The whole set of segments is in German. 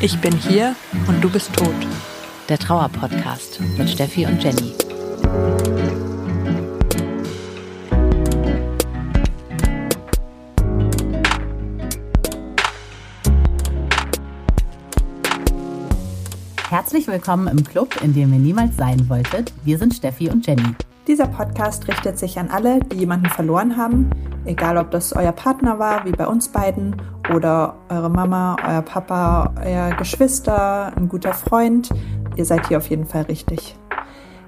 Ich bin hier und du bist tot. Der Trauerpodcast mit Steffi und Jenny. Herzlich willkommen im Club, in dem ihr niemals sein wolltet. Wir sind Steffi und Jenny. Dieser Podcast richtet sich an alle, die jemanden verloren haben, egal ob das euer Partner war, wie bei uns beiden, oder eure Mama, euer Papa, euer Geschwister, ein guter Freund. Ihr seid hier auf jeden Fall richtig.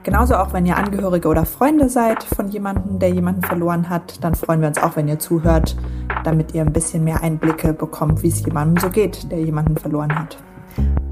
Genauso auch, wenn ihr Angehörige oder Freunde seid von jemandem, der jemanden verloren hat, dann freuen wir uns auch, wenn ihr zuhört, damit ihr ein bisschen mehr Einblicke bekommt, wie es jemandem so geht, der jemanden verloren hat.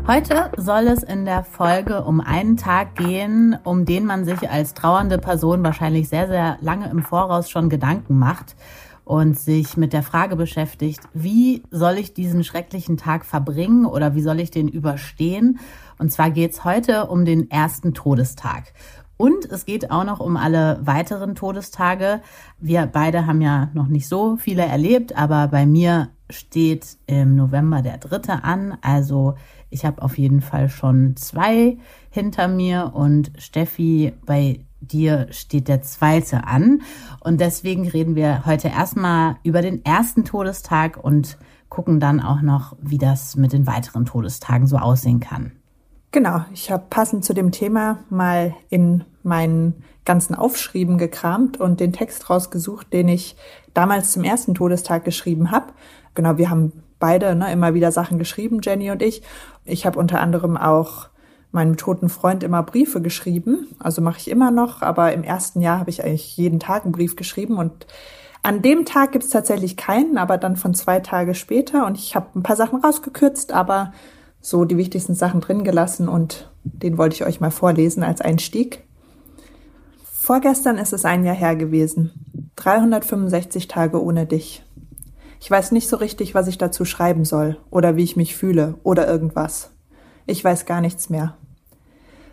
Heute soll es in der Folge um einen Tag gehen, um den man sich als trauernde Person wahrscheinlich sehr, sehr lange im Voraus schon Gedanken macht und sich mit der Frage beschäftigt, wie soll ich diesen schrecklichen Tag verbringen oder wie soll ich den überstehen? Und zwar geht es heute um den ersten Todestag. Und es geht auch noch um alle weiteren Todestage. Wir beide haben ja noch nicht so viele erlebt, aber bei mir steht im November der dritte an. Also ich habe auf jeden Fall schon zwei hinter mir und Steffi, bei dir steht der zweite an. Und deswegen reden wir heute erstmal über den ersten Todestag und gucken dann auch noch, wie das mit den weiteren Todestagen so aussehen kann. Genau, ich habe passend zu dem Thema mal in meinen ganzen Aufschrieben gekramt und den Text rausgesucht, den ich damals zum ersten Todestag geschrieben habe. Genau, wir haben beide ne, immer wieder Sachen geschrieben, Jenny und ich. Ich habe unter anderem auch meinem toten Freund immer Briefe geschrieben. Also mache ich immer noch, aber im ersten Jahr habe ich eigentlich jeden Tag einen Brief geschrieben und an dem Tag gibt es tatsächlich keinen, aber dann von zwei Tage später und ich habe ein paar Sachen rausgekürzt, aber so die wichtigsten Sachen drin gelassen und den wollte ich euch mal vorlesen als Einstieg. Vorgestern ist es ein Jahr her gewesen. 365 Tage ohne dich. Ich weiß nicht so richtig, was ich dazu schreiben soll oder wie ich mich fühle oder irgendwas. Ich weiß gar nichts mehr.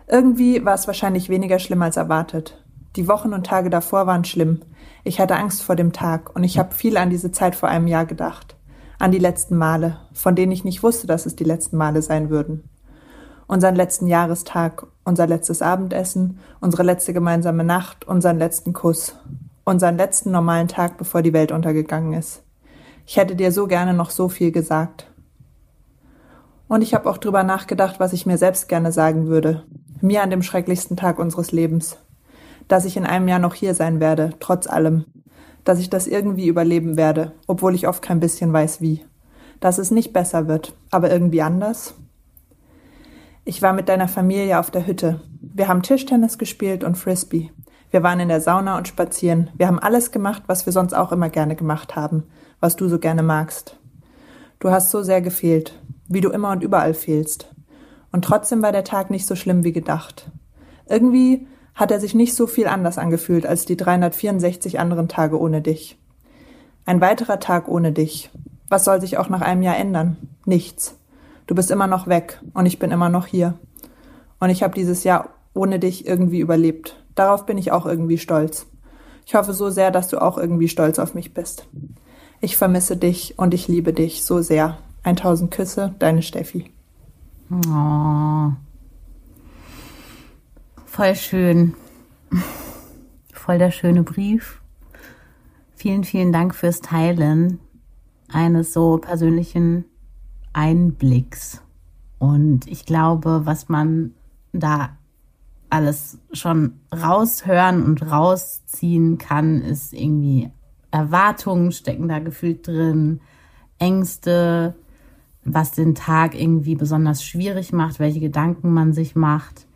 Irgendwie war es wahrscheinlich weniger schlimm als erwartet. Die Wochen und Tage davor waren schlimm. Ich hatte Angst vor dem Tag und ich habe viel an diese Zeit vor einem Jahr gedacht. An die letzten Male, von denen ich nicht wusste, dass es die letzten Male sein würden. Unseren letzten Jahrestag, unser letztes Abendessen, unsere letzte gemeinsame Nacht, unseren letzten Kuss, unseren letzten normalen Tag, bevor die Welt untergegangen ist. Ich hätte dir so gerne noch so viel gesagt. Und ich habe auch drüber nachgedacht, was ich mir selbst gerne sagen würde. Mir an dem schrecklichsten Tag unseres Lebens. Dass ich in einem Jahr noch hier sein werde, trotz allem. Dass ich das irgendwie überleben werde, obwohl ich oft kein bisschen weiß wie. Dass es nicht besser wird, aber irgendwie anders. Ich war mit deiner Familie auf der Hütte. Wir haben Tischtennis gespielt und Frisbee. Wir waren in der Sauna und spazieren. Wir haben alles gemacht, was wir sonst auch immer gerne gemacht haben was du so gerne magst. Du hast so sehr gefehlt, wie du immer und überall fehlst. Und trotzdem war der Tag nicht so schlimm wie gedacht. Irgendwie hat er sich nicht so viel anders angefühlt als die 364 anderen Tage ohne dich. Ein weiterer Tag ohne dich. Was soll sich auch nach einem Jahr ändern? Nichts. Du bist immer noch weg und ich bin immer noch hier. Und ich habe dieses Jahr ohne dich irgendwie überlebt. Darauf bin ich auch irgendwie stolz. Ich hoffe so sehr, dass du auch irgendwie stolz auf mich bist. Ich vermisse dich und ich liebe dich so sehr. 1000 Küsse, deine Steffi. Oh. Voll schön. Voll der schöne Brief. Vielen, vielen Dank fürs Teilen eines so persönlichen Einblicks. Und ich glaube, was man da alles schon raushören und rausziehen kann, ist irgendwie Erwartungen stecken da gefühlt drin, Ängste, was den Tag irgendwie besonders schwierig macht, welche Gedanken man sich macht.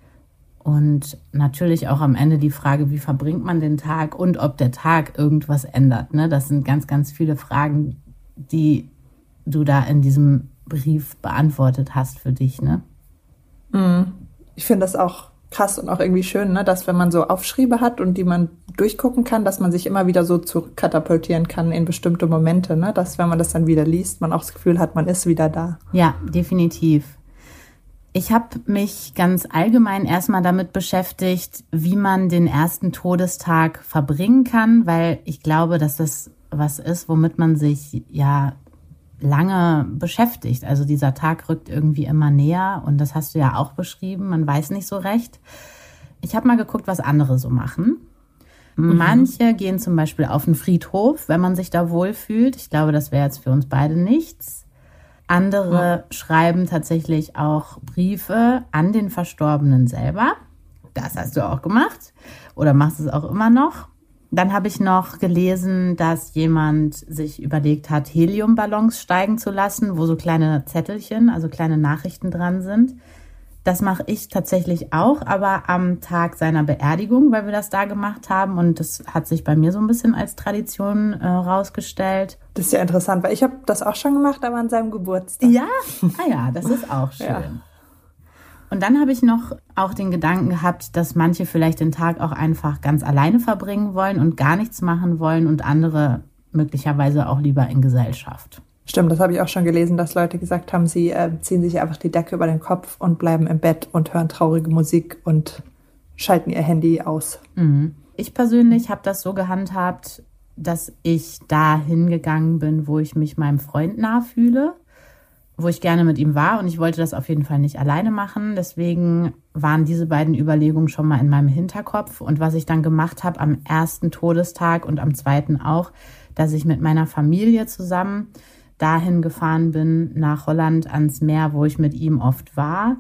Und natürlich auch am Ende die Frage, wie verbringt man den Tag und ob der Tag irgendwas ändert. Ne? Das sind ganz, ganz viele Fragen, die du da in diesem Brief beantwortet hast für dich. Ne? Mhm. Ich finde das auch krass und auch irgendwie schön, ne, dass wenn man so Aufschriebe hat und die man durchgucken kann, dass man sich immer wieder so zurückkatapultieren kann in bestimmte Momente, ne, dass wenn man das dann wieder liest, man auch das Gefühl hat, man ist wieder da. Ja, definitiv. Ich habe mich ganz allgemein erstmal damit beschäftigt, wie man den ersten Todestag verbringen kann, weil ich glaube, dass das was ist, womit man sich ja lange beschäftigt. Also dieser Tag rückt irgendwie immer näher und das hast du ja auch beschrieben, man weiß nicht so recht. Ich habe mal geguckt, was andere so machen. Mhm. Manche gehen zum Beispiel auf den Friedhof, wenn man sich da wohlfühlt. Ich glaube, das wäre jetzt für uns beide nichts. Andere mhm. schreiben tatsächlich auch Briefe an den Verstorbenen selber. Das hast du auch gemacht oder machst es auch immer noch. Dann habe ich noch gelesen, dass jemand sich überlegt hat, Heliumballons steigen zu lassen, wo so kleine Zettelchen, also kleine Nachrichten dran sind. Das mache ich tatsächlich auch, aber am Tag seiner Beerdigung, weil wir das da gemacht haben. Und das hat sich bei mir so ein bisschen als Tradition äh, rausgestellt. Das ist ja interessant, weil ich habe das auch schon gemacht, aber an seinem Geburtstag. Ja, ah ja, das ist auch schön. Ja. Und dann habe ich noch auch den Gedanken gehabt, dass manche vielleicht den Tag auch einfach ganz alleine verbringen wollen und gar nichts machen wollen und andere möglicherweise auch lieber in Gesellschaft. Stimmt, das habe ich auch schon gelesen, dass Leute gesagt haben, sie äh, ziehen sich einfach die Decke über den Kopf und bleiben im Bett und hören traurige Musik und schalten ihr Handy aus. Mhm. Ich persönlich habe das so gehandhabt, dass ich da hingegangen bin, wo ich mich meinem Freund nah fühle wo ich gerne mit ihm war und ich wollte das auf jeden Fall nicht alleine machen. Deswegen waren diese beiden Überlegungen schon mal in meinem Hinterkopf. Und was ich dann gemacht habe am ersten Todestag und am zweiten auch, dass ich mit meiner Familie zusammen dahin gefahren bin, nach Holland ans Meer, wo ich mit ihm oft war.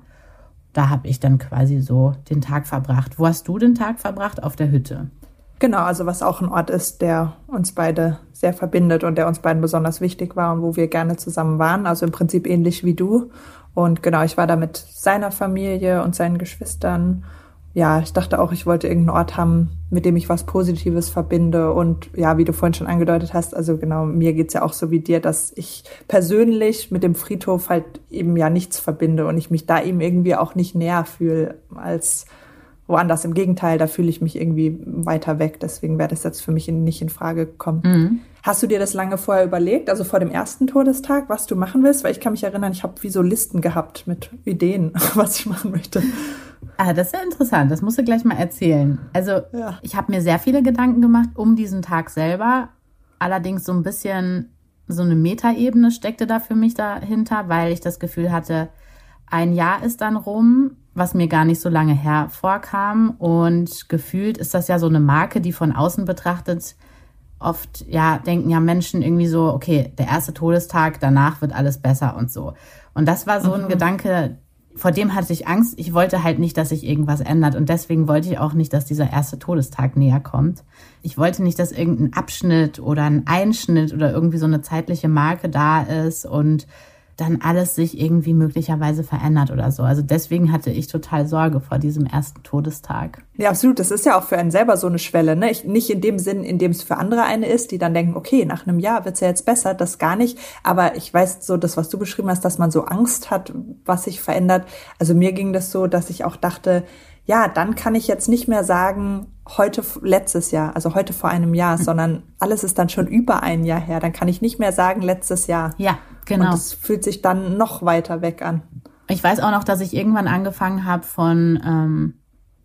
Da habe ich dann quasi so den Tag verbracht. Wo hast du den Tag verbracht? Auf der Hütte. Genau, also was auch ein Ort ist, der uns beide sehr verbindet und der uns beiden besonders wichtig war und wo wir gerne zusammen waren. Also im Prinzip ähnlich wie du. Und genau, ich war da mit seiner Familie und seinen Geschwistern. Ja, ich dachte auch, ich wollte irgendeinen Ort haben, mit dem ich was Positives verbinde. Und ja, wie du vorhin schon angedeutet hast, also genau, mir geht's ja auch so wie dir, dass ich persönlich mit dem Friedhof halt eben ja nichts verbinde und ich mich da eben irgendwie auch nicht näher fühle als woanders. Im Gegenteil, da fühle ich mich irgendwie weiter weg. Deswegen wäre das jetzt für mich nicht in Frage gekommen. Mhm. Hast du dir das lange vorher überlegt, also vor dem ersten Todestag, was du machen willst? Weil ich kann mich erinnern, ich habe wie so Listen gehabt mit Ideen, was ich machen möchte. Ah, das ist ja interessant. Das musst du gleich mal erzählen. Also ja. ich habe mir sehr viele Gedanken gemacht um diesen Tag selber. Allerdings so ein bisschen so eine Metaebene steckte da für mich dahinter, weil ich das Gefühl hatte, ein Jahr ist dann rum was mir gar nicht so lange hervorkam. Und gefühlt ist das ja so eine Marke, die von außen betrachtet oft, ja, denken ja Menschen irgendwie so, okay, der erste Todestag, danach wird alles besser und so. Und das war so ein mhm. Gedanke, vor dem hatte ich Angst. Ich wollte halt nicht, dass sich irgendwas ändert. Und deswegen wollte ich auch nicht, dass dieser erste Todestag näher kommt. Ich wollte nicht, dass irgendein Abschnitt oder ein Einschnitt oder irgendwie so eine zeitliche Marke da ist und dann alles sich irgendwie möglicherweise verändert oder so. Also deswegen hatte ich total Sorge vor diesem ersten Todestag. Ja, absolut. Das ist ja auch für einen selber so eine Schwelle. Ne? Ich, nicht in dem Sinn, in dem es für andere eine ist, die dann denken, okay, nach einem Jahr wird's ja jetzt besser, das gar nicht. Aber ich weiß so, das, was du beschrieben hast, dass man so Angst hat, was sich verändert. Also mir ging das so, dass ich auch dachte, ja, dann kann ich jetzt nicht mehr sagen, heute letztes Jahr, also heute vor einem Jahr, sondern alles ist dann schon über ein Jahr her. Dann kann ich nicht mehr sagen letztes Jahr. Ja, genau. Und es fühlt sich dann noch weiter weg an. Ich weiß auch noch, dass ich irgendwann angefangen habe von ähm,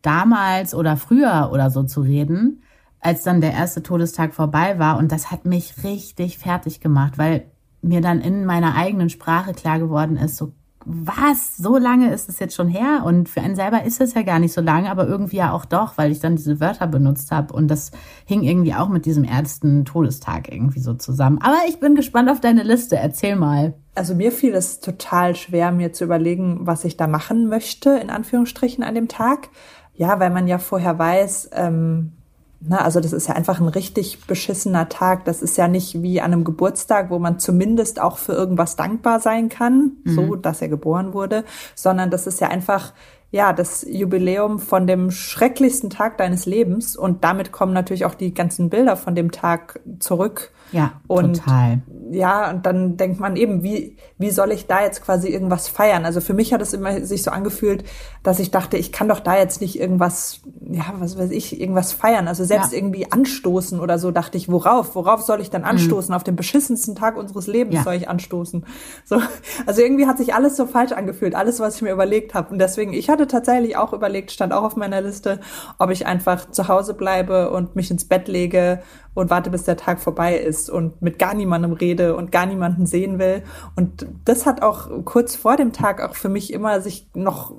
damals oder früher oder so zu reden, als dann der erste Todestag vorbei war. Und das hat mich richtig fertig gemacht, weil mir dann in meiner eigenen Sprache klar geworden ist, so was, so lange ist es jetzt schon her? Und für einen selber ist es ja gar nicht so lange, aber irgendwie ja auch doch, weil ich dann diese Wörter benutzt habe. Und das hing irgendwie auch mit diesem ersten Todestag irgendwie so zusammen. Aber ich bin gespannt auf deine Liste. Erzähl mal. Also mir fiel es total schwer, mir zu überlegen, was ich da machen möchte, in Anführungsstrichen, an dem Tag. Ja, weil man ja vorher weiß, ähm, na, also das ist ja einfach ein richtig beschissener Tag. Das ist ja nicht wie an einem Geburtstag, wo man zumindest auch für irgendwas dankbar sein kann, mhm. so dass er geboren wurde, sondern das ist ja einfach ja, das Jubiläum von dem schrecklichsten Tag deines Lebens und damit kommen natürlich auch die ganzen Bilder von dem Tag zurück. Ja, und total. ja, und dann denkt man eben, wie, wie soll ich da jetzt quasi irgendwas feiern? Also für mich hat es immer sich so angefühlt, dass ich dachte, ich kann doch da jetzt nicht irgendwas, ja, was weiß ich, irgendwas feiern. Also selbst ja. irgendwie anstoßen oder so, dachte ich, worauf? Worauf soll ich dann mhm. anstoßen? Mhm. Auf den beschissensten Tag unseres Lebens ja. soll ich anstoßen. So, also irgendwie hat sich alles so falsch angefühlt, alles, was ich mir überlegt habe. Und deswegen, ich hatte tatsächlich auch überlegt, stand auch auf meiner Liste, ob ich einfach zu Hause bleibe und mich ins Bett lege und warte, bis der Tag vorbei ist und mit gar niemandem rede und gar niemanden sehen will. Und das hat auch kurz vor dem Tag auch für mich immer sich noch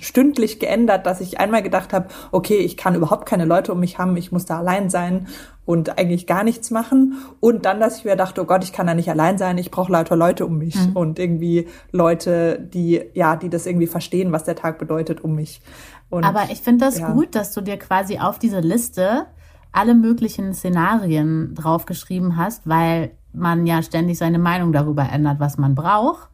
stündlich geändert, dass ich einmal gedacht habe, okay, ich kann überhaupt keine Leute um mich haben, ich muss da allein sein und eigentlich gar nichts machen. Und dann, dass ich mir dachte, oh Gott, ich kann da nicht allein sein, ich brauche lauter Leute um mich mhm. und irgendwie Leute, die, ja, die das irgendwie verstehen, was der Tag bedeutet um mich. Und, Aber ich finde das ja. gut, dass du dir quasi auf diese Liste alle möglichen Szenarien draufgeschrieben hast, weil man ja ständig seine Meinung darüber ändert, was man braucht.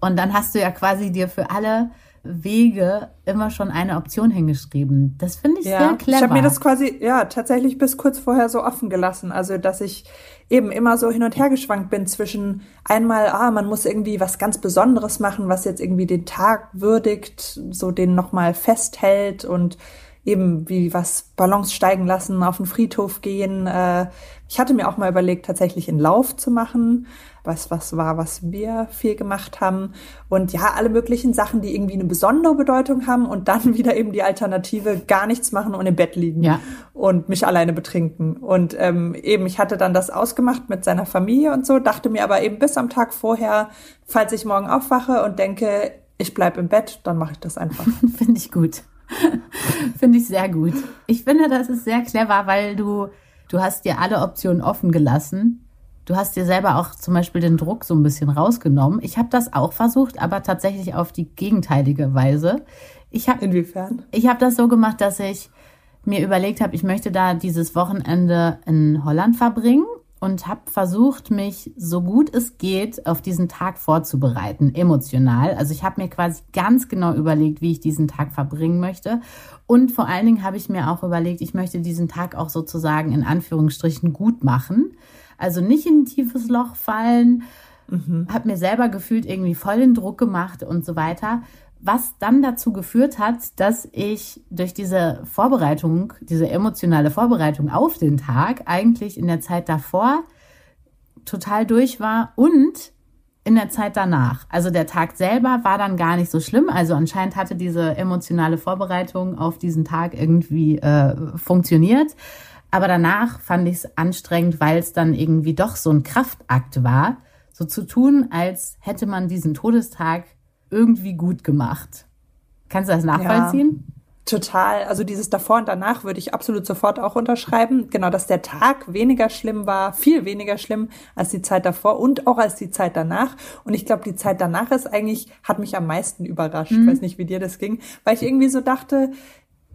Und dann hast du ja quasi dir für alle Wege immer schon eine Option hingeschrieben. Das finde ich ja, sehr clever. Ich habe mir das quasi, ja, tatsächlich bis kurz vorher so offen gelassen. Also, dass ich eben immer so hin und her geschwankt bin zwischen einmal, ah, man muss irgendwie was ganz Besonderes machen, was jetzt irgendwie den Tag würdigt, so den nochmal festhält und eben wie was Ballons steigen lassen, auf den Friedhof gehen. Äh, ich hatte mir auch mal überlegt, tatsächlich einen Lauf zu machen, was was war, was wir viel gemacht haben. Und ja, alle möglichen Sachen, die irgendwie eine besondere Bedeutung haben und dann wieder eben die Alternative, gar nichts machen und im Bett liegen ja. und mich alleine betrinken. Und ähm, eben, ich hatte dann das ausgemacht mit seiner Familie und so, dachte mir aber eben bis am Tag vorher, falls ich morgen aufwache und denke, ich bleib im Bett, dann mache ich das einfach. Finde ich gut. finde ich sehr gut. Ich finde, das ist sehr clever, weil du, du hast dir alle Optionen offen gelassen. Du hast dir selber auch zum Beispiel den Druck so ein bisschen rausgenommen. Ich habe das auch versucht, aber tatsächlich auf die gegenteilige Weise. Ich hab, Inwiefern? Ich habe das so gemacht, dass ich mir überlegt habe, ich möchte da dieses Wochenende in Holland verbringen und habe versucht, mich so gut es geht auf diesen Tag vorzubereiten, emotional. Also ich habe mir quasi ganz genau überlegt, wie ich diesen Tag verbringen möchte. Und vor allen Dingen habe ich mir auch überlegt, ich möchte diesen Tag auch sozusagen in Anführungsstrichen gut machen. Also nicht in ein tiefes Loch fallen, mhm. habe mir selber gefühlt irgendwie voll den Druck gemacht und so weiter was dann dazu geführt hat, dass ich durch diese Vorbereitung, diese emotionale Vorbereitung auf den Tag eigentlich in der Zeit davor total durch war und in der Zeit danach. Also der Tag selber war dann gar nicht so schlimm. Also anscheinend hatte diese emotionale Vorbereitung auf diesen Tag irgendwie äh, funktioniert. Aber danach fand ich es anstrengend, weil es dann irgendwie doch so ein Kraftakt war, so zu tun, als hätte man diesen Todestag irgendwie gut gemacht. Kannst du das nachvollziehen? Ja. Total. Also dieses davor und danach würde ich absolut sofort auch unterschreiben. Genau, dass der Tag weniger schlimm war, viel weniger schlimm als die Zeit davor und auch als die Zeit danach. Und ich glaube, die Zeit danach ist eigentlich, hat mich am meisten überrascht. Mhm. Ich weiß nicht, wie dir das ging, weil ich irgendwie so dachte,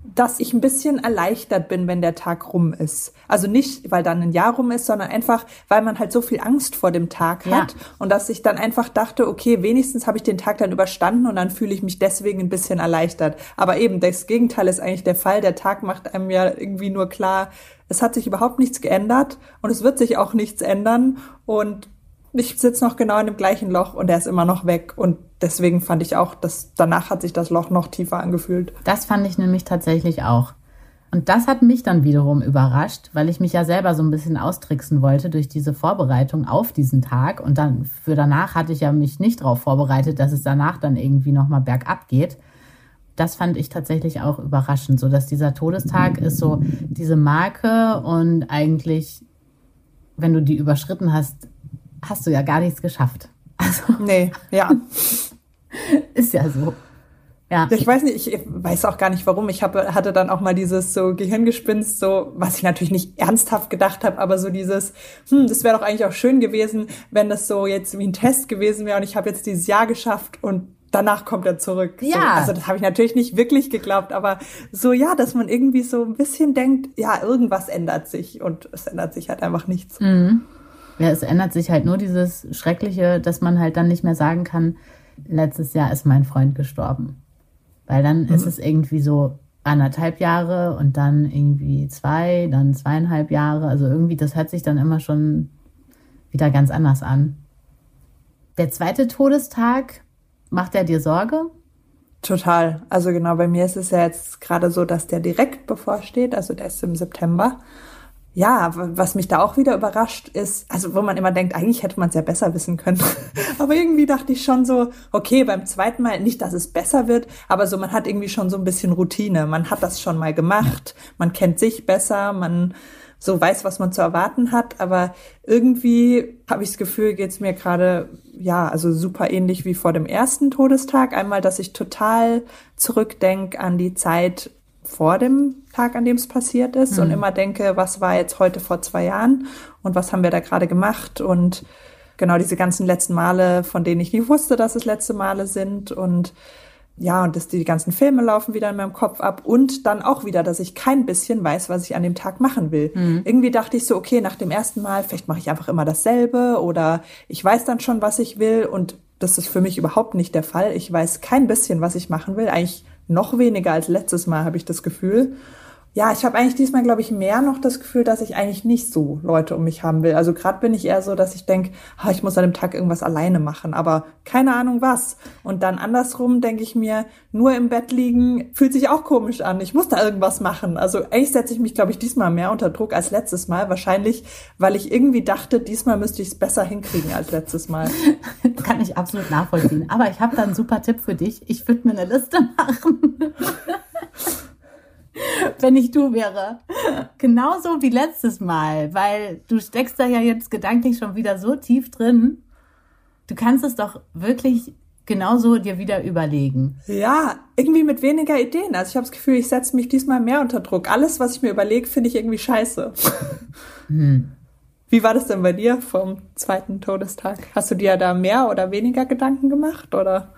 dass ich ein bisschen erleichtert bin, wenn der Tag rum ist. Also nicht, weil dann ein Jahr rum ist, sondern einfach, weil man halt so viel Angst vor dem Tag hat ja. und dass ich dann einfach dachte, okay, wenigstens habe ich den Tag dann überstanden und dann fühle ich mich deswegen ein bisschen erleichtert. Aber eben, das Gegenteil ist eigentlich der Fall. Der Tag macht einem ja irgendwie nur klar, es hat sich überhaupt nichts geändert und es wird sich auch nichts ändern und ich sitze noch genau in dem gleichen Loch und er ist immer noch weg. Und deswegen fand ich auch, dass danach hat sich das Loch noch tiefer angefühlt. Das fand ich nämlich tatsächlich auch. Und das hat mich dann wiederum überrascht, weil ich mich ja selber so ein bisschen austricksen wollte durch diese Vorbereitung auf diesen Tag. Und dann für danach hatte ich ja mich nicht darauf vorbereitet, dass es danach dann irgendwie nochmal bergab geht. Das fand ich tatsächlich auch überraschend, so dass dieser Todestag ist so diese Marke und eigentlich, wenn du die überschritten hast, hast du ja gar nichts geschafft. Also, nee, ja. ist ja so. Ja. Ich weiß nicht, ich weiß auch gar nicht warum. Ich hab, hatte dann auch mal dieses so Gehirngespinst, so, was ich natürlich nicht ernsthaft gedacht habe, aber so dieses, hm, das wäre doch eigentlich auch schön gewesen, wenn das so jetzt wie ein Test gewesen wäre und ich habe jetzt dieses Jahr geschafft und danach kommt er zurück. Ja. So, also das habe ich natürlich nicht wirklich geglaubt, aber so ja, dass man irgendwie so ein bisschen denkt, ja, irgendwas ändert sich und es ändert sich halt einfach nichts. Mhm. Ja, es ändert sich halt nur dieses Schreckliche, dass man halt dann nicht mehr sagen kann, letztes Jahr ist mein Freund gestorben. Weil dann mhm. ist es irgendwie so anderthalb Jahre und dann irgendwie zwei, dann zweieinhalb Jahre. Also irgendwie, das hört sich dann immer schon wieder ganz anders an. Der zweite Todestag, macht er dir Sorge? Total. Also genau, bei mir ist es ja jetzt gerade so, dass der direkt bevorsteht, also der ist im September. Ja, was mich da auch wieder überrascht ist, also wo man immer denkt, eigentlich hätte man es ja besser wissen können. aber irgendwie dachte ich schon so, okay, beim zweiten Mal nicht, dass es besser wird, aber so man hat irgendwie schon so ein bisschen Routine. Man hat das schon mal gemacht, man kennt sich besser, man so weiß, was man zu erwarten hat, aber irgendwie habe ich das Gefühl, geht's mir gerade ja, also super ähnlich wie vor dem ersten Todestag. Einmal, dass ich total zurückdenke an die Zeit vor dem Tag, an dem es passiert ist mhm. und immer denke, was war jetzt heute vor zwei Jahren und was haben wir da gerade gemacht und genau diese ganzen letzten Male, von denen ich nie wusste, dass es letzte Male sind und ja, und dass die ganzen Filme laufen wieder in meinem Kopf ab und dann auch wieder, dass ich kein bisschen weiß, was ich an dem Tag machen will. Mhm. Irgendwie dachte ich so, okay, nach dem ersten Mal, vielleicht mache ich einfach immer dasselbe oder ich weiß dann schon, was ich will und das ist für mich überhaupt nicht der Fall. Ich weiß kein bisschen, was ich machen will, eigentlich noch weniger als letztes Mal habe ich das Gefühl ja, ich habe eigentlich diesmal, glaube ich, mehr noch das Gefühl, dass ich eigentlich nicht so Leute um mich haben will. Also gerade bin ich eher so, dass ich denke, ich muss an dem Tag irgendwas alleine machen, aber keine Ahnung was. Und dann andersrum denke ich mir, nur im Bett liegen fühlt sich auch komisch an. Ich muss da irgendwas machen. Also eigentlich setze ich mich, glaube ich, diesmal mehr unter Druck als letztes Mal. Wahrscheinlich, weil ich irgendwie dachte, diesmal müsste ich es besser hinkriegen als letztes Mal. Kann ich absolut nachvollziehen. Aber ich habe da einen super Tipp für dich. Ich würde mir eine Liste machen. wenn ich du wäre. Genauso wie letztes Mal, weil du steckst da ja jetzt gedanklich schon wieder so tief drin. Du kannst es doch wirklich genauso dir wieder überlegen. Ja, irgendwie mit weniger Ideen. Also ich habe das Gefühl, ich setze mich diesmal mehr unter Druck. Alles, was ich mir überlege, finde ich irgendwie scheiße. Hm. Wie war das denn bei dir vom zweiten Todestag? Hast du dir da mehr oder weniger Gedanken gemacht oder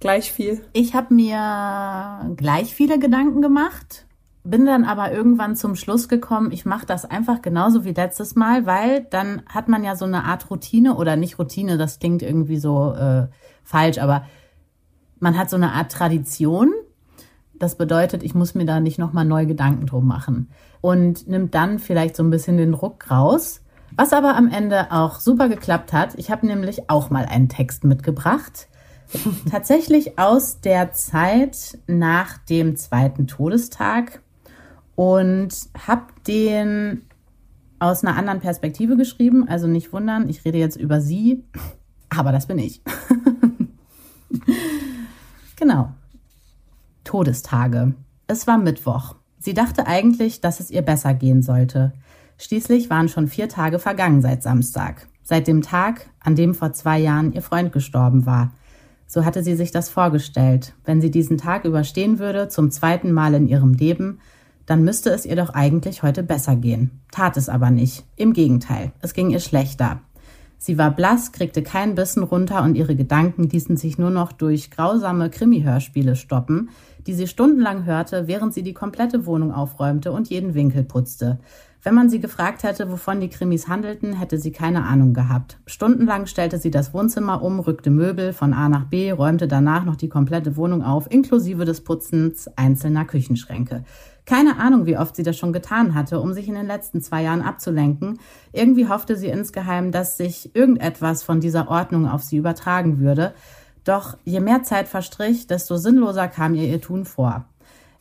gleich viel? Ich habe mir gleich viele Gedanken gemacht bin dann aber irgendwann zum Schluss gekommen, ich mache das einfach genauso wie letztes Mal, weil dann hat man ja so eine Art Routine oder nicht Routine, das klingt irgendwie so äh, falsch, aber man hat so eine Art Tradition. Das bedeutet, ich muss mir da nicht nochmal neu Gedanken drum machen und nimmt dann vielleicht so ein bisschen den Druck raus. Was aber am Ende auch super geklappt hat. Ich habe nämlich auch mal einen Text mitgebracht. Tatsächlich aus der Zeit nach dem zweiten Todestag und habe den aus einer anderen Perspektive geschrieben. Also nicht wundern, ich rede jetzt über sie, aber das bin ich. genau. Todestage. Es war Mittwoch. Sie dachte eigentlich, dass es ihr besser gehen sollte. Schließlich waren schon vier Tage vergangen seit Samstag. Seit dem Tag, an dem vor zwei Jahren ihr Freund gestorben war. So hatte sie sich das vorgestellt. Wenn sie diesen Tag überstehen würde, zum zweiten Mal in ihrem Leben, dann müsste es ihr doch eigentlich heute besser gehen. Tat es aber nicht. Im Gegenteil, es ging ihr schlechter. Sie war blass, kriegte keinen Bissen runter und ihre Gedanken ließen sich nur noch durch grausame Krimi-Hörspiele stoppen, die sie stundenlang hörte, während sie die komplette Wohnung aufräumte und jeden Winkel putzte. Wenn man sie gefragt hätte, wovon die Krimis handelten, hätte sie keine Ahnung gehabt. Stundenlang stellte sie das Wohnzimmer um, rückte Möbel von A nach B, räumte danach noch die komplette Wohnung auf, inklusive des Putzens einzelner Küchenschränke. Keine Ahnung, wie oft sie das schon getan hatte, um sich in den letzten zwei Jahren abzulenken. Irgendwie hoffte sie insgeheim, dass sich irgendetwas von dieser Ordnung auf sie übertragen würde. Doch je mehr Zeit verstrich, desto sinnloser kam ihr ihr Tun vor.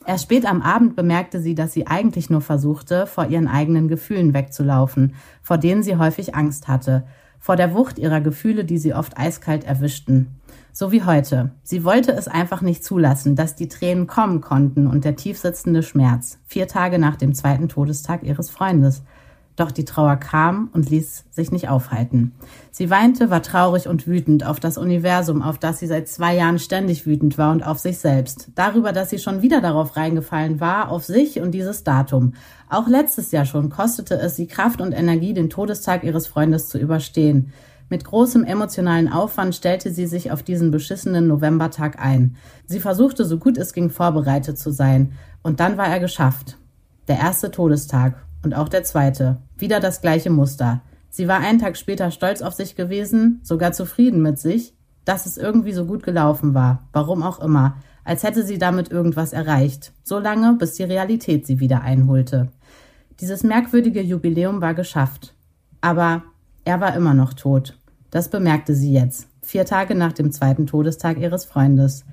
Erst spät am Abend bemerkte sie, dass sie eigentlich nur versuchte, vor ihren eigenen Gefühlen wegzulaufen, vor denen sie häufig Angst hatte, vor der Wucht ihrer Gefühle, die sie oft eiskalt erwischten. So wie heute. Sie wollte es einfach nicht zulassen, dass die Tränen kommen konnten und der tiefsitzende Schmerz, vier Tage nach dem zweiten Todestag ihres Freundes. Doch die Trauer kam und ließ sich nicht aufhalten. Sie weinte, war traurig und wütend auf das Universum, auf das sie seit zwei Jahren ständig wütend war und auf sich selbst. Darüber, dass sie schon wieder darauf reingefallen war, auf sich und dieses Datum. Auch letztes Jahr schon kostete es sie Kraft und Energie, den Todestag ihres Freundes zu überstehen. Mit großem emotionalen Aufwand stellte sie sich auf diesen beschissenen Novembertag ein. Sie versuchte, so gut es ging, vorbereitet zu sein. Und dann war er geschafft. Der erste Todestag und auch der zweite. Wieder das gleiche Muster. Sie war einen Tag später stolz auf sich gewesen, sogar zufrieden mit sich, dass es irgendwie so gut gelaufen war. Warum auch immer. Als hätte sie damit irgendwas erreicht. So lange, bis die Realität sie wieder einholte. Dieses merkwürdige Jubiläum war geschafft. Aber Er war immer noch tot. Das bemerkte sie jetzt, vier Tage nach dem zweiten Todestag ihres Freundes.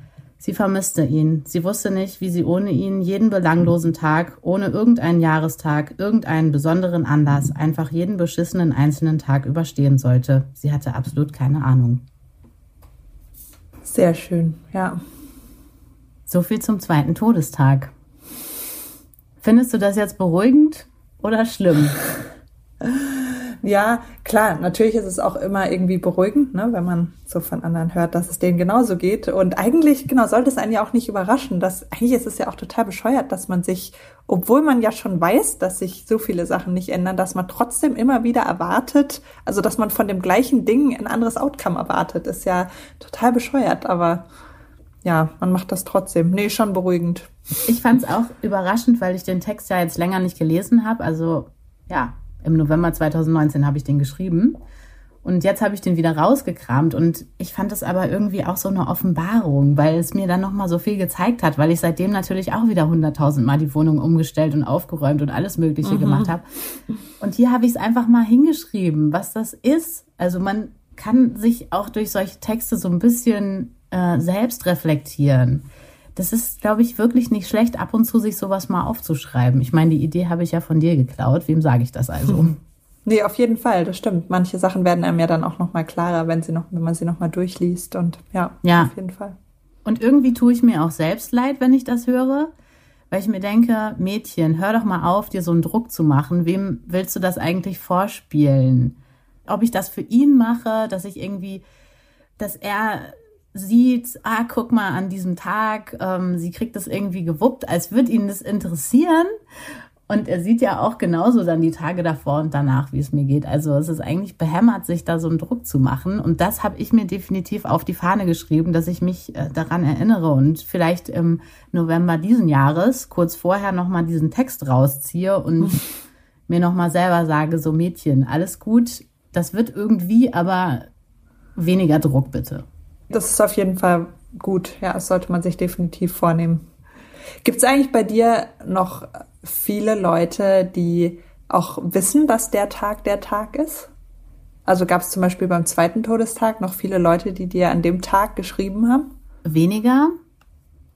Sie vermisste ihn. Sie wusste nicht, wie sie ohne ihn jeden belanglosen Tag, ohne irgendeinen Jahrestag, irgendeinen besonderen Anlass, einfach jeden beschissenen einzelnen Tag überstehen sollte. Sie hatte absolut keine Ahnung. Sehr schön, ja. So viel zum zweiten Todestag. Findest du das jetzt beruhigend oder schlimm? Ja, klar, natürlich ist es auch immer irgendwie beruhigend, ne, wenn man so von anderen hört, dass es denen genauso geht. Und eigentlich, genau, sollte es einen ja auch nicht überraschen, dass eigentlich ist es ja auch total bescheuert, dass man sich, obwohl man ja schon weiß, dass sich so viele Sachen nicht ändern, dass man trotzdem immer wieder erwartet, also dass man von dem gleichen Ding ein anderes Outcome erwartet, ist ja total bescheuert, aber ja, man macht das trotzdem. Nee, schon beruhigend. Ich fand es auch überraschend, weil ich den Text ja jetzt länger nicht gelesen habe. Also ja, im November 2019 habe ich den geschrieben. Und jetzt habe ich den wieder rausgekramt und ich fand es aber irgendwie auch so eine Offenbarung, weil es mir dann nochmal so viel gezeigt hat, weil ich seitdem natürlich auch wieder hunderttausendmal die Wohnung umgestellt und aufgeräumt und alles Mögliche mhm. gemacht habe. Und hier habe ich es einfach mal hingeschrieben, was das ist. Also man kann sich auch durch solche Texte so ein bisschen äh, selbst reflektieren das ist, glaube ich, wirklich nicht schlecht, ab und zu sich sowas mal aufzuschreiben. Ich meine, die Idee habe ich ja von dir geklaut. Wem sage ich das also? Nee, auf jeden Fall, das stimmt. Manche Sachen werden einem ja dann auch noch mal klarer, wenn sie noch, wenn man sie noch mal durchliest und ja, ja. auf jeden Fall. Und irgendwie tue ich mir auch selbst leid, wenn ich das höre, weil ich mir denke, Mädchen, hör doch mal auf, dir so einen Druck zu machen. Wem willst du das eigentlich vorspielen? Ob ich das für ihn mache, dass ich irgendwie, dass er sieht, ah, guck mal an diesem Tag, ähm, sie kriegt das irgendwie gewuppt, als würde ihn das interessieren. Und er sieht ja auch genauso dann die Tage davor und danach, wie es mir geht. Also es ist eigentlich behämmert, sich da so einen Druck zu machen. Und das habe ich mir definitiv auf die Fahne geschrieben, dass ich mich äh, daran erinnere und vielleicht im November diesen Jahres, kurz vorher, nochmal diesen Text rausziehe und mir nochmal selber sage, so Mädchen, alles gut, das wird irgendwie, aber weniger Druck bitte. Das ist auf jeden Fall gut. Ja, das sollte man sich definitiv vornehmen. Gibt es eigentlich bei dir noch viele Leute, die auch wissen, dass der Tag der Tag ist? Also gab es zum Beispiel beim zweiten Todestag noch viele Leute, die dir an dem Tag geschrieben haben? Weniger.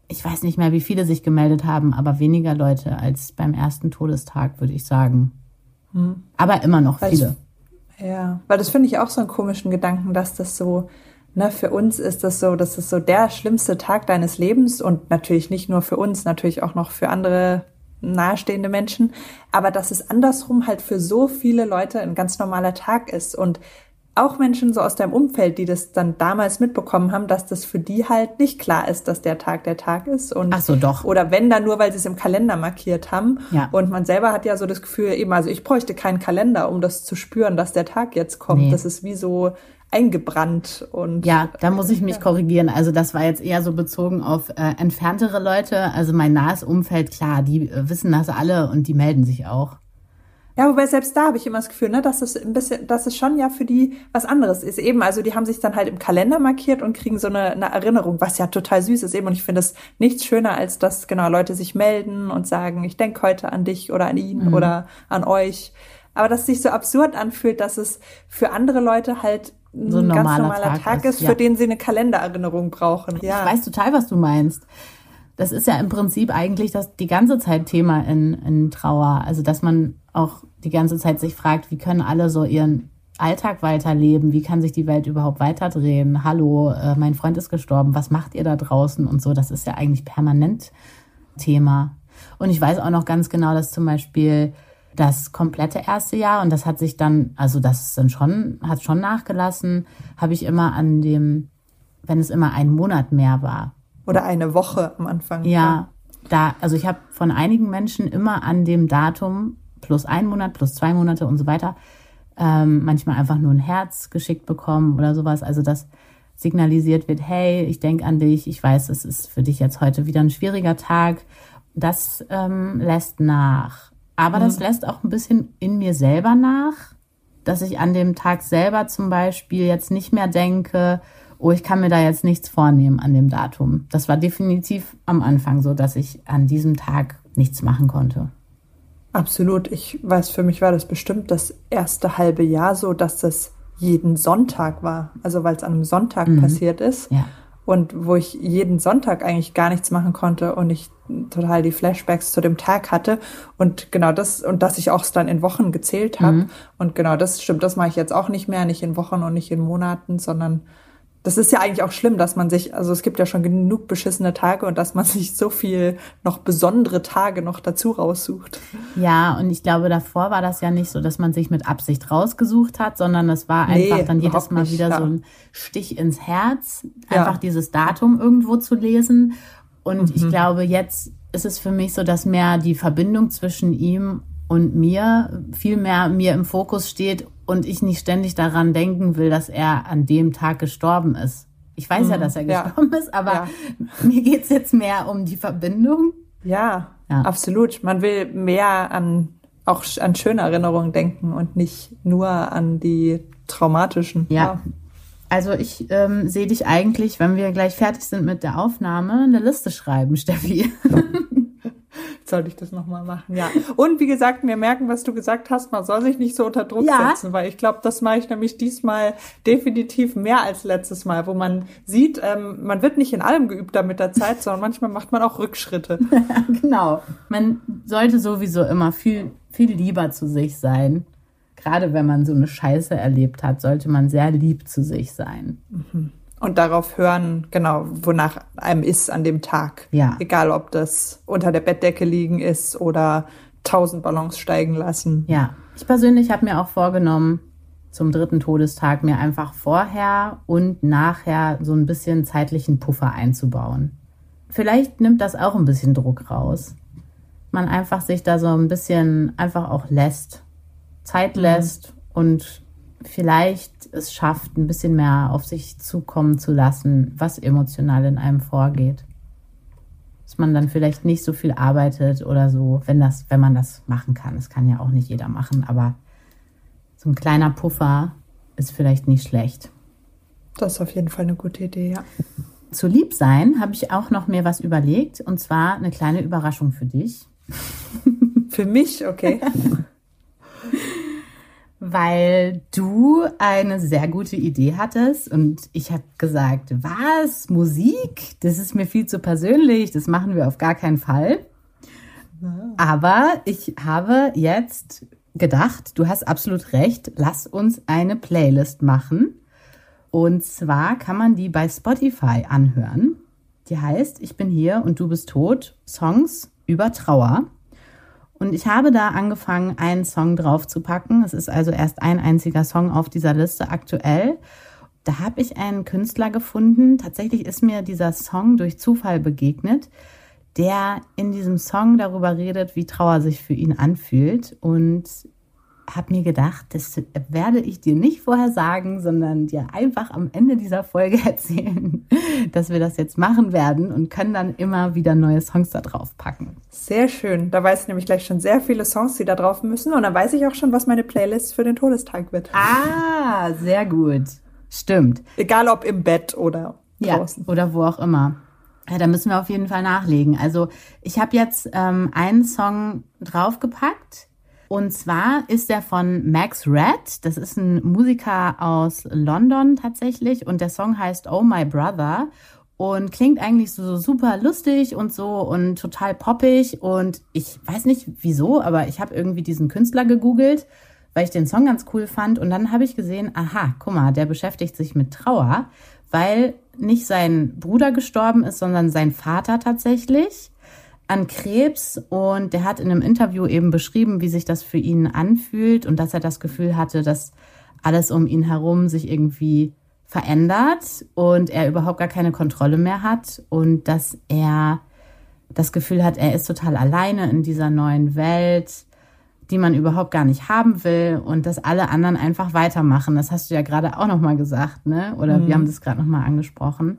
Ich weiß nicht mehr, wie viele sich gemeldet haben, aber weniger Leute als beim ersten Todestag, würde ich sagen. Hm. Aber immer noch viele. Ich, ja, weil das finde ich auch so einen komischen Gedanken, dass das so Ne, für uns ist das so, das ist so der schlimmste Tag deines Lebens und natürlich nicht nur für uns, natürlich auch noch für andere nahestehende Menschen, aber dass es andersrum halt für so viele Leute ein ganz normaler Tag ist und auch Menschen so aus deinem Umfeld, die das dann damals mitbekommen haben, dass das für die halt nicht klar ist, dass der Tag der Tag ist. Und, Ach so, doch. Oder wenn dann nur, weil sie es im Kalender markiert haben. Ja. Und man selber hat ja so das Gefühl, eben, also ich bräuchte keinen Kalender, um das zu spüren, dass der Tag jetzt kommt. Nee. Das ist wie so eingebrannt und ja, da muss ich mich ja. korrigieren. Also das war jetzt eher so bezogen auf äh, entferntere Leute. Also mein nahes Umfeld, klar, die äh, wissen das alle und die melden sich auch. Ja, wobei selbst da habe ich immer das Gefühl, ne, dass es ein bisschen, dass es schon ja für die was anderes ist. Eben, also die haben sich dann halt im Kalender markiert und kriegen so eine, eine Erinnerung, was ja total süß ist eben. Und ich finde es nichts schöner, als dass genau Leute sich melden und sagen, ich denke heute an dich oder an ihn mhm. oder an euch. Aber dass es sich so absurd anfühlt, dass es für andere Leute halt so ein, ein ganz normaler Tag, Tag ist, ist ja. für den sie eine Kalendererinnerung brauchen. Ja. Ich weiß total, was du meinst. Das ist ja im Prinzip eigentlich das die ganze Zeit Thema in, in Trauer. Also dass man auch die ganze Zeit sich fragt, wie können alle so ihren Alltag weiterleben? Wie kann sich die Welt überhaupt weiterdrehen? Hallo, äh, mein Freund ist gestorben. Was macht ihr da draußen? Und so, das ist ja eigentlich permanent Thema. Und ich weiß auch noch ganz genau, dass zum Beispiel das komplette erste Jahr und das hat sich dann, also das ist dann schon, hat schon nachgelassen, habe ich immer an dem, wenn es immer ein Monat mehr war. Oder eine Woche am Anfang. Ja, ja. da, also ich habe von einigen Menschen immer an dem Datum plus ein Monat, plus zwei Monate und so weiter, ähm, manchmal einfach nur ein Herz geschickt bekommen oder sowas. Also dass signalisiert wird, hey, ich denke an dich, ich weiß, es ist für dich jetzt heute wieder ein schwieriger Tag. Das ähm, lässt nach. Aber mhm. das lässt auch ein bisschen in mir selber nach, dass ich an dem Tag selber zum Beispiel jetzt nicht mehr denke, oh, ich kann mir da jetzt nichts vornehmen an dem Datum. Das war definitiv am Anfang so, dass ich an diesem Tag nichts machen konnte. Absolut. Ich weiß, für mich war das bestimmt das erste halbe Jahr so, dass das jeden Sonntag war. Also weil es an einem Sonntag mhm. passiert ist. Ja. Und wo ich jeden Sonntag eigentlich gar nichts machen konnte und ich total die Flashbacks zu dem Tag hatte. Und genau das, und dass ich auch dann in Wochen gezählt habe. Mhm. Und genau das stimmt, das mache ich jetzt auch nicht mehr, nicht in Wochen und nicht in Monaten, sondern das ist ja eigentlich auch schlimm, dass man sich, also es gibt ja schon genug beschissene Tage und dass man sich so viel noch besondere Tage noch dazu raussucht. Ja, und ich glaube, davor war das ja nicht so, dass man sich mit Absicht rausgesucht hat, sondern es war einfach nee, dann jedes Mal nicht, wieder ja. so ein Stich ins Herz, einfach ja. dieses Datum irgendwo zu lesen. Und mhm. ich glaube, jetzt ist es für mich so, dass mehr die Verbindung zwischen ihm und mir viel mehr mir im Fokus steht und ich nicht ständig daran denken will, dass er an dem Tag gestorben ist. Ich weiß mhm, ja, dass er gestorben ja. ist, aber ja. mir geht's jetzt mehr um die Verbindung. Ja, ja, absolut. Man will mehr an auch an schöne Erinnerungen denken und nicht nur an die traumatischen. Ja. Also ich ähm, sehe dich eigentlich, wenn wir gleich fertig sind mit der Aufnahme, eine Liste schreiben, Steffi. sollte ich das nochmal machen, ja. Und wie gesagt, wir merken, was du gesagt hast, man soll sich nicht so unter Druck ja. setzen, weil ich glaube, das mache ich nämlich diesmal definitiv mehr als letztes Mal, wo man sieht, ähm, man wird nicht in allem geübter mit der Zeit, sondern manchmal macht man auch Rückschritte. genau. Man sollte sowieso immer viel, viel lieber zu sich sein. Gerade wenn man so eine Scheiße erlebt hat, sollte man sehr lieb zu sich sein. Mhm und darauf hören, genau, wonach einem ist an dem Tag. Ja. Egal, ob das unter der Bettdecke liegen ist oder tausend Ballons steigen lassen. Ja. Ich persönlich habe mir auch vorgenommen, zum dritten Todestag mir einfach vorher und nachher so ein bisschen zeitlichen Puffer einzubauen. Vielleicht nimmt das auch ein bisschen Druck raus. Man einfach sich da so ein bisschen einfach auch lässt, Zeit mhm. lässt und vielleicht es schafft, ein bisschen mehr auf sich zukommen zu lassen, was emotional in einem vorgeht. Dass man dann vielleicht nicht so viel arbeitet oder so, wenn das, wenn man das machen kann. Das kann ja auch nicht jeder machen, aber so ein kleiner Puffer ist vielleicht nicht schlecht. Das ist auf jeden Fall eine gute Idee, ja. Zu lieb sein habe ich auch noch mir was überlegt und zwar eine kleine Überraschung für dich. für mich, okay. weil du eine sehr gute Idee hattest und ich habe gesagt, was, Musik? Das ist mir viel zu persönlich, das machen wir auf gar keinen Fall. Aber ich habe jetzt gedacht, du hast absolut recht, lass uns eine Playlist machen. Und zwar kann man die bei Spotify anhören. Die heißt Ich bin hier und du bist tot, Songs über Trauer. Und ich habe da angefangen, einen Song draufzupacken. Es ist also erst ein einziger Song auf dieser Liste aktuell. Da habe ich einen Künstler gefunden. Tatsächlich ist mir dieser Song durch Zufall begegnet, der in diesem Song darüber redet, wie Trauer sich für ihn anfühlt. Und habe mir gedacht, das werde ich dir nicht vorher sagen, sondern dir einfach am Ende dieser Folge erzählen, dass wir das jetzt machen werden und können dann immer wieder neue Songs da drauf packen. Sehr schön. Da weiß ich nämlich gleich schon sehr viele Songs, die da drauf müssen. Und dann weiß ich auch schon, was meine Playlist für den Todestag wird. Ah, sehr gut. Stimmt. Egal ob im Bett oder draußen. Ja, oder wo auch immer. Ja, da müssen wir auf jeden Fall nachlegen. Also ich habe jetzt ähm, einen Song draufgepackt und zwar ist er von Max Red. Das ist ein Musiker aus London tatsächlich. Und der Song heißt Oh My Brother und klingt eigentlich so super lustig und so und total poppig. Und ich weiß nicht wieso, aber ich habe irgendwie diesen Künstler gegoogelt, weil ich den Song ganz cool fand. Und dann habe ich gesehen, aha, guck mal, der beschäftigt sich mit Trauer, weil nicht sein Bruder gestorben ist, sondern sein Vater tatsächlich an Krebs und der hat in einem Interview eben beschrieben, wie sich das für ihn anfühlt und dass er das Gefühl hatte, dass alles um ihn herum sich irgendwie verändert und er überhaupt gar keine Kontrolle mehr hat und dass er das Gefühl hat, er ist total alleine in dieser neuen Welt, die man überhaupt gar nicht haben will und dass alle anderen einfach weitermachen. Das hast du ja gerade auch noch mal gesagt, ne? Oder mhm. wir haben das gerade noch mal angesprochen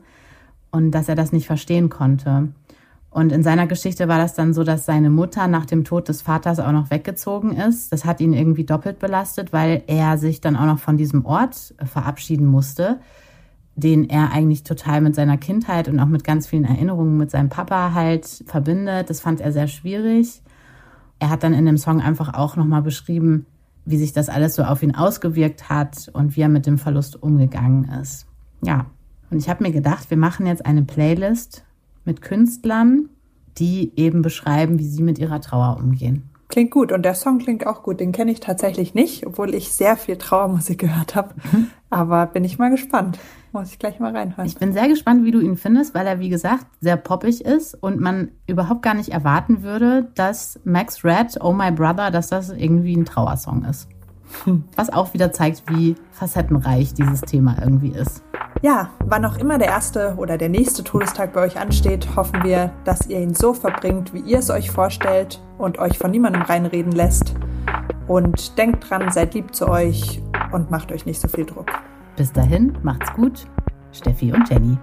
und dass er das nicht verstehen konnte. Und in seiner Geschichte war das dann so, dass seine Mutter nach dem Tod des Vaters auch noch weggezogen ist. Das hat ihn irgendwie doppelt belastet, weil er sich dann auch noch von diesem Ort äh, verabschieden musste, den er eigentlich total mit seiner Kindheit und auch mit ganz vielen Erinnerungen mit seinem Papa halt verbindet. Das fand er sehr schwierig. er hat dann in dem Song einfach auch nochmal beschrieben, wie sich das alles so auf ihn ausgewirkt hat und wie er mit dem Verlust umgegangen ist. Ja, und ich habe mir gedacht, wir machen jetzt eine Playlist mit Künstlern, die eben beschreiben, wie sie mit ihrer Trauer umgehen. Klingt gut und der Song klingt auch gut. Den kenne ich tatsächlich nicht, obwohl ich sehr viel Trauermusik gehört habe. Mhm. Aber bin ich mal gespannt. Muss ich gleich mal reinhören. Ich bin sehr gespannt, wie du ihn findest, weil er, wie gesagt, sehr poppig ist und man überhaupt gar nicht erwarten würde, dass Max Red, Oh My Brother, dass das irgendwie ein Trauersong ist. Was auch wieder zeigt, wie facettenreich dieses Thema irgendwie ist. Ja, wann auch immer der erste oder der nächste Todestag bei euch ansteht, hoffen wir, dass ihr ihn so verbringt, wie ihr es euch vorstellt und euch von niemandem reinreden lässt. Und denkt dran, seid lieb zu euch und macht euch nicht so viel Druck. Bis dahin, macht's gut. Steffi und Jenny.